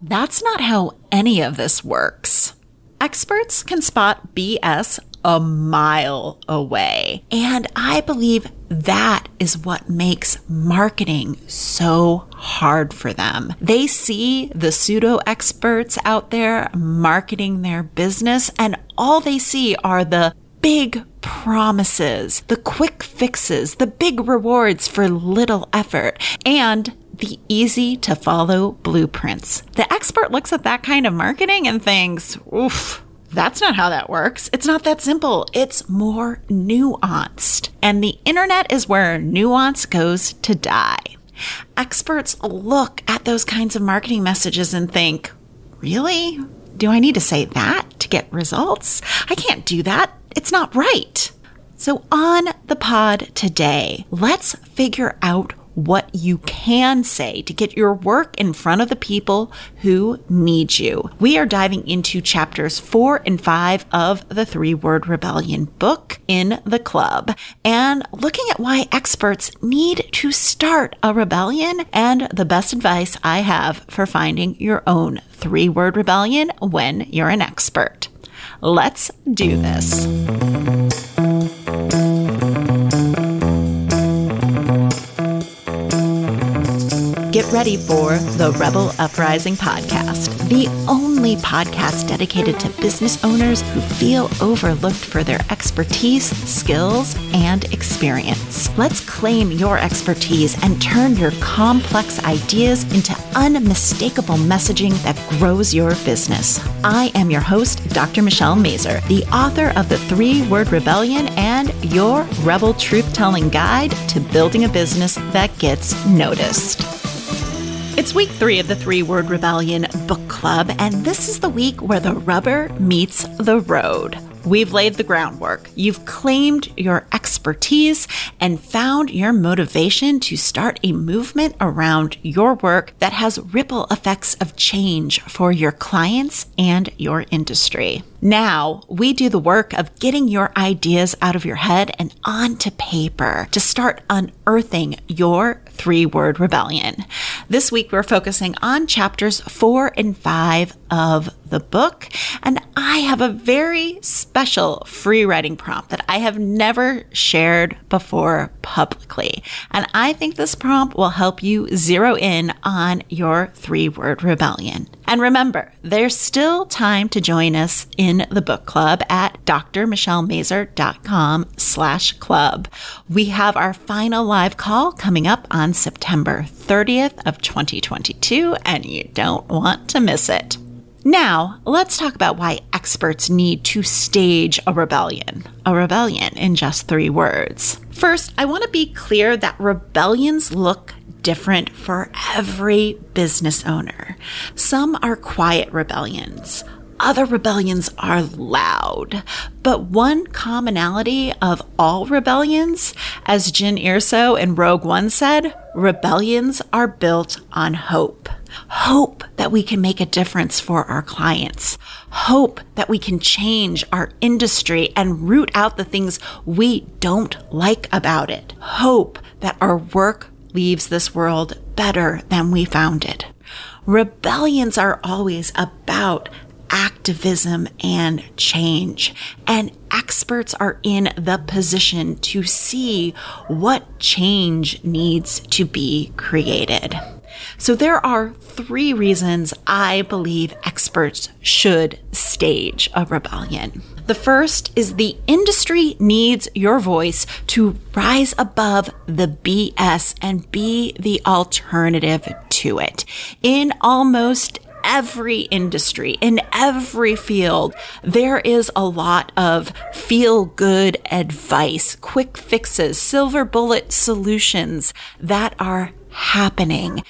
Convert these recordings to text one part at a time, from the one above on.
That's not how any of this works. Experts can spot BS a mile away. And I believe that is what makes marketing so hard for them. They see the pseudo experts out there marketing their business, and all they see are the big promises, the quick fixes, the big rewards for little effort, and the easy to follow blueprints. The expert looks at that kind of marketing and thinks, oof, that's not how that works. It's not that simple. It's more nuanced. And the internet is where nuance goes to die. Experts look at those kinds of marketing messages and think, really? Do I need to say that to get results? I can't do that. It's not right. So, on the pod today, let's figure out what you can say to get your work in front of the people who need you. We are diving into chapters four and five of the Three Word Rebellion book in the club and looking at why experts need to start a rebellion and the best advice I have for finding your own three word rebellion when you're an expert. Let's do this. Get ready for the Rebel Uprising podcast, the only podcast dedicated to business owners who feel overlooked for their expertise, skills, and experience. Let's claim your expertise and turn your complex ideas into unmistakable messaging that grows your business. I am your host, Dr. Michelle Mazur, the author of The Three Word Rebellion and your Rebel Truth Telling Guide to Building a Business That Gets Noticed. It's week three of the Three Word Rebellion Book Club, and this is the week where the rubber meets the road. We've laid the groundwork. You've claimed your expertise and found your motivation to start a movement around your work that has ripple effects of change for your clients and your industry. Now we do the work of getting your ideas out of your head and onto paper to start unearthing your three word rebellion. This week we're focusing on chapters four and five of the book. And I have a very special free writing prompt that I have never shared before publicly. And I think this prompt will help you zero in on your three word rebellion. And remember, there's still time to join us in the book club at drmichellemazur.com slash club. We have our final live call coming up on September 30th of 2022, and you don't want to miss it. Now, let's talk about why experts need to stage a rebellion. A rebellion in just three words. First, I want to be clear that rebellions look different for every business owner. Some are quiet rebellions. Other rebellions are loud. But one commonality of all rebellions, as Jyn Erso in Rogue One said, rebellions are built on hope. Hope that we can make a difference for our clients. Hope that we can change our industry and root out the things we don't like about it. Hope that our work leaves this world better than we found it. Rebellions are always about activism and change. And experts are in the position to see what change needs to be created. So there are three reasons I believe experts should stage a rebellion. The first is the industry needs your voice to rise above the BS and be the alternative to it. In almost every industry, in every field, there is a lot of feel good advice, quick fixes, silver bullet solutions that are happening.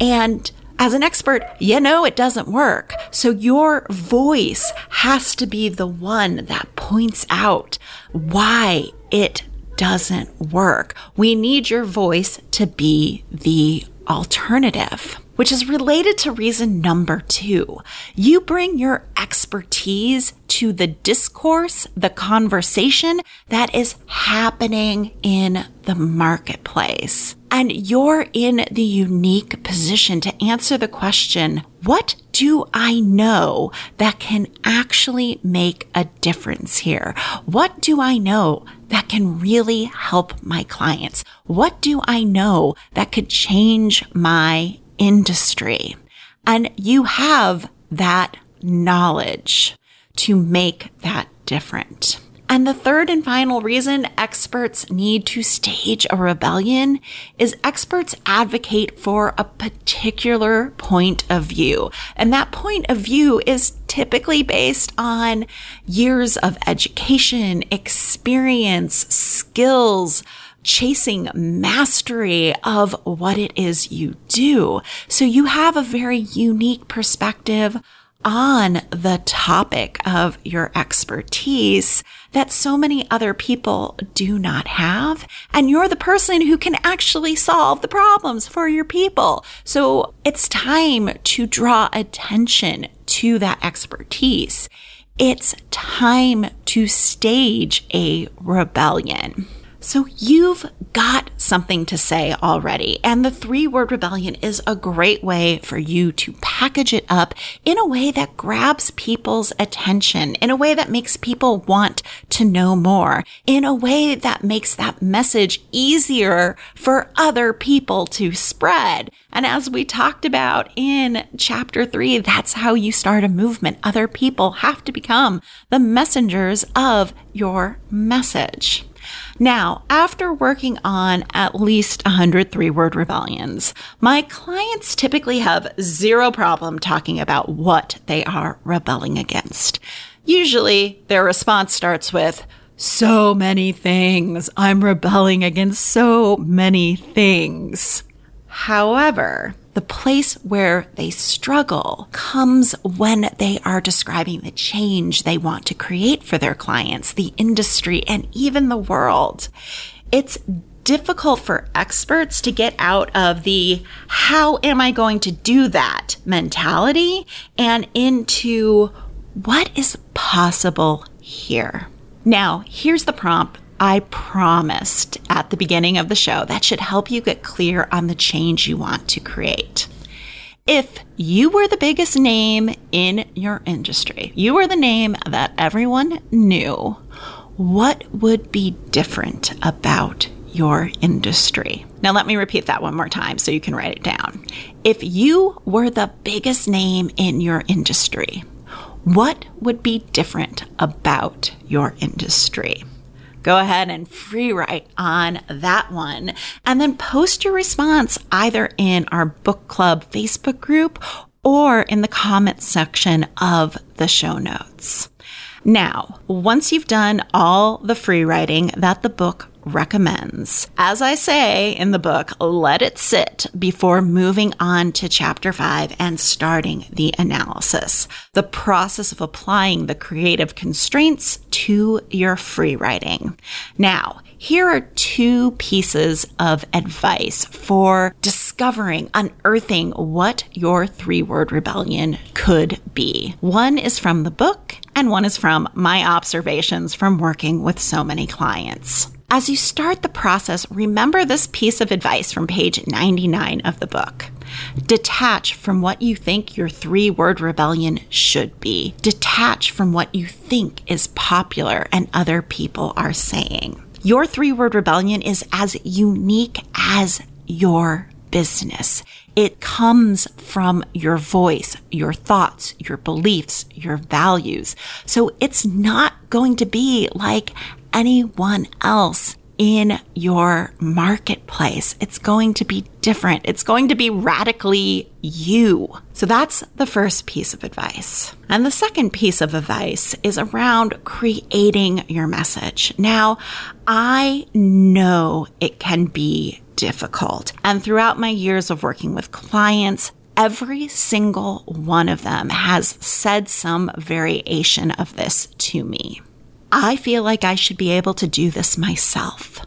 And as an expert, you know it doesn't work. So your voice has to be the one that points out why it doesn't work. We need your voice to be the alternative which is related to reason number two. You bring your expertise to the discourse, the conversation that is happening in the marketplace. And you're in the unique position to answer the question, what do I know that can actually make a difference here? What do I know that can really help my clients? What do I know that could change my industry? And you have that knowledge to make that different. And the third and final reason experts need to stage a rebellion is experts advocate for a particular point of view. And that point of view is typically based on years of education, experience, skills, chasing mastery of what it is you do. So you have a very unique perspective on the topic of your expertise that so many other people do not have. And you're the person who can actually solve the problems for your people. So it's time to draw attention to that expertise. It's time to stage a rebellion. So you've got something to say already. And the three word rebellion is a great way for you to package it up in a way that grabs people's attention, in a way that makes people want to know more, in a way that makes that message easier for other people to spread. And as we talked about in chapter three, that's how you start a movement. Other people have to become the messengers of your message. Now, after working on at least 103 word rebellions, my clients typically have zero problem talking about what they are rebelling against. Usually, their response starts with, so many things. I'm rebelling against so many things. However, the place where they struggle comes when they are describing the change they want to create for their clients, the industry, and even the world. It's difficult for experts to get out of the how am I going to do that mentality and into what is possible here. Now, here's the prompt I promised at the beginning of the show that should help you get clear on the change you want to create. If you were the biggest name in your industry, you were the name that everyone knew, what would be different about your industry? Now, let me repeat that one more time so you can write it down. If you were the biggest name in your industry, what would be different about your industry? Go ahead and free write on that one. And then post your response either in our book club Facebook group or in the comment section of the show notes. Now, once you've done all the free writing that the book recommends. As I say in the book, let it sit before moving on to chapter five and starting the analysis. The process of applying the creative constraints to your free writing. Now, here are two pieces of advice for discovering, unearthing what your three word rebellion could be. One is from the book and one is from my observations from working with so many clients. As you start the process, remember this piece of advice from page 99 of the book. Detach from what you think your three word rebellion should be. Detach from what you think is popular and other people are saying. Your three word rebellion is as unique as your business. It comes from your voice, your thoughts, your beliefs, your values. So it's not going to be like anyone else in your marketplace. It's going to be different. It's going to be radically you. So that's the first piece of advice. And the second piece of advice is around creating your message. Now, I know it can be difficult. And throughout my years of working with clients, every single one of them has said some variation of this to me. I feel like I should be able to do this myself.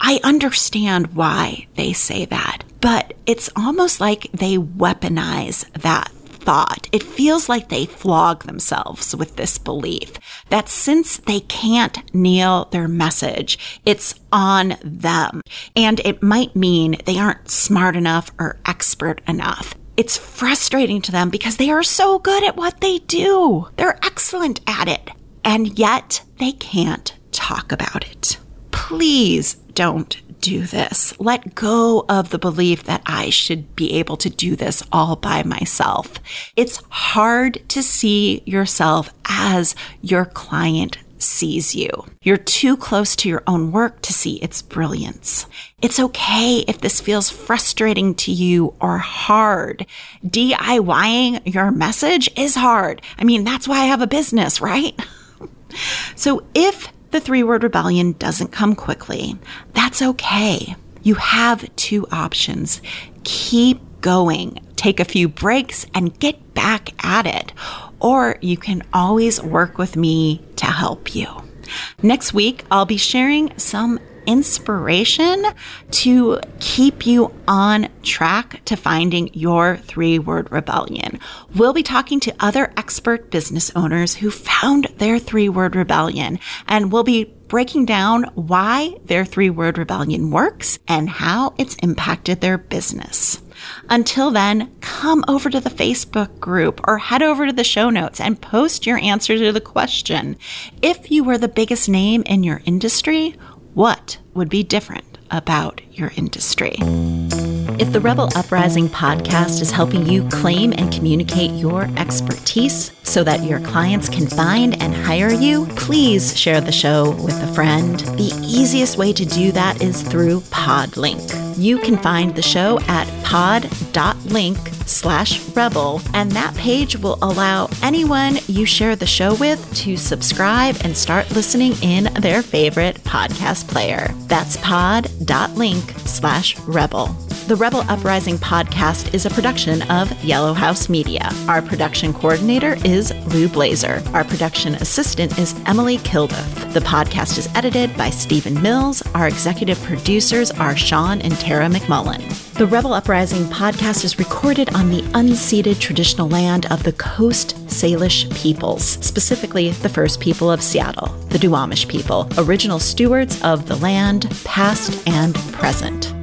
I understand why they say that, but it's almost like they weaponize that thought. It feels like they flog themselves with this belief that since they can't nail their message, it's on them. And it might mean they aren't smart enough or expert enough It's frustrating to them because they are so good at what they do. They're excellent at it. And yet they can't talk about it. Please don't do this. Let go of the belief that I should be able to do this all by myself. It's hard to see yourself as your client sees you. You're too close to your own work to see its brilliance. It's okay if this feels frustrating to you or hard. DIYing your message is hard. I mean, that's why I have a business, right? so if the three word rebellion doesn't come quickly, that's okay. You have two options. Keep going, take a few breaks, and get back at it. Or you can always work with me to help you. Next week, I'll be sharing some inspiration to keep you on track to finding your three word rebellion. We'll be talking to other expert business owners who found their three word rebellion, and we'll be breaking down why their three word rebellion works and how it's impacted their business. Until then, come over to the Facebook group or head over to the show notes and post your answer to the question. If you were the biggest name in your industry, what would be different about your industry? If the Rebel Uprising podcast is helping you claim and communicate your expertise so that your clients can find and hire you, please share the show with a friend. The easiest way to do that is through Podlink. You can find the show at pod.link slash rebel, and that page will allow anyone you share the show with to subscribe and start listening in their favorite podcast player. That's pod.link slash rebel. The Rebel Uprising podcast is a production of Yellow House Media. Our production coordinator is Lou Blazer. Our production assistant is Emily Kilduff. The podcast is edited by Stephen Mills. Our executive producers are Sean and Tara McMullen. The Rebel Uprising podcast is recorded on the unceded traditional land of the Coast Salish peoples, specifically the first people of Seattle, the Duwamish people, original stewards of the land, past and present.